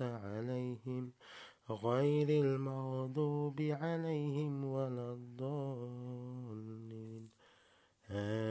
أنعمت عليهم غير المغضوب عليهم ولا الضالين. آمين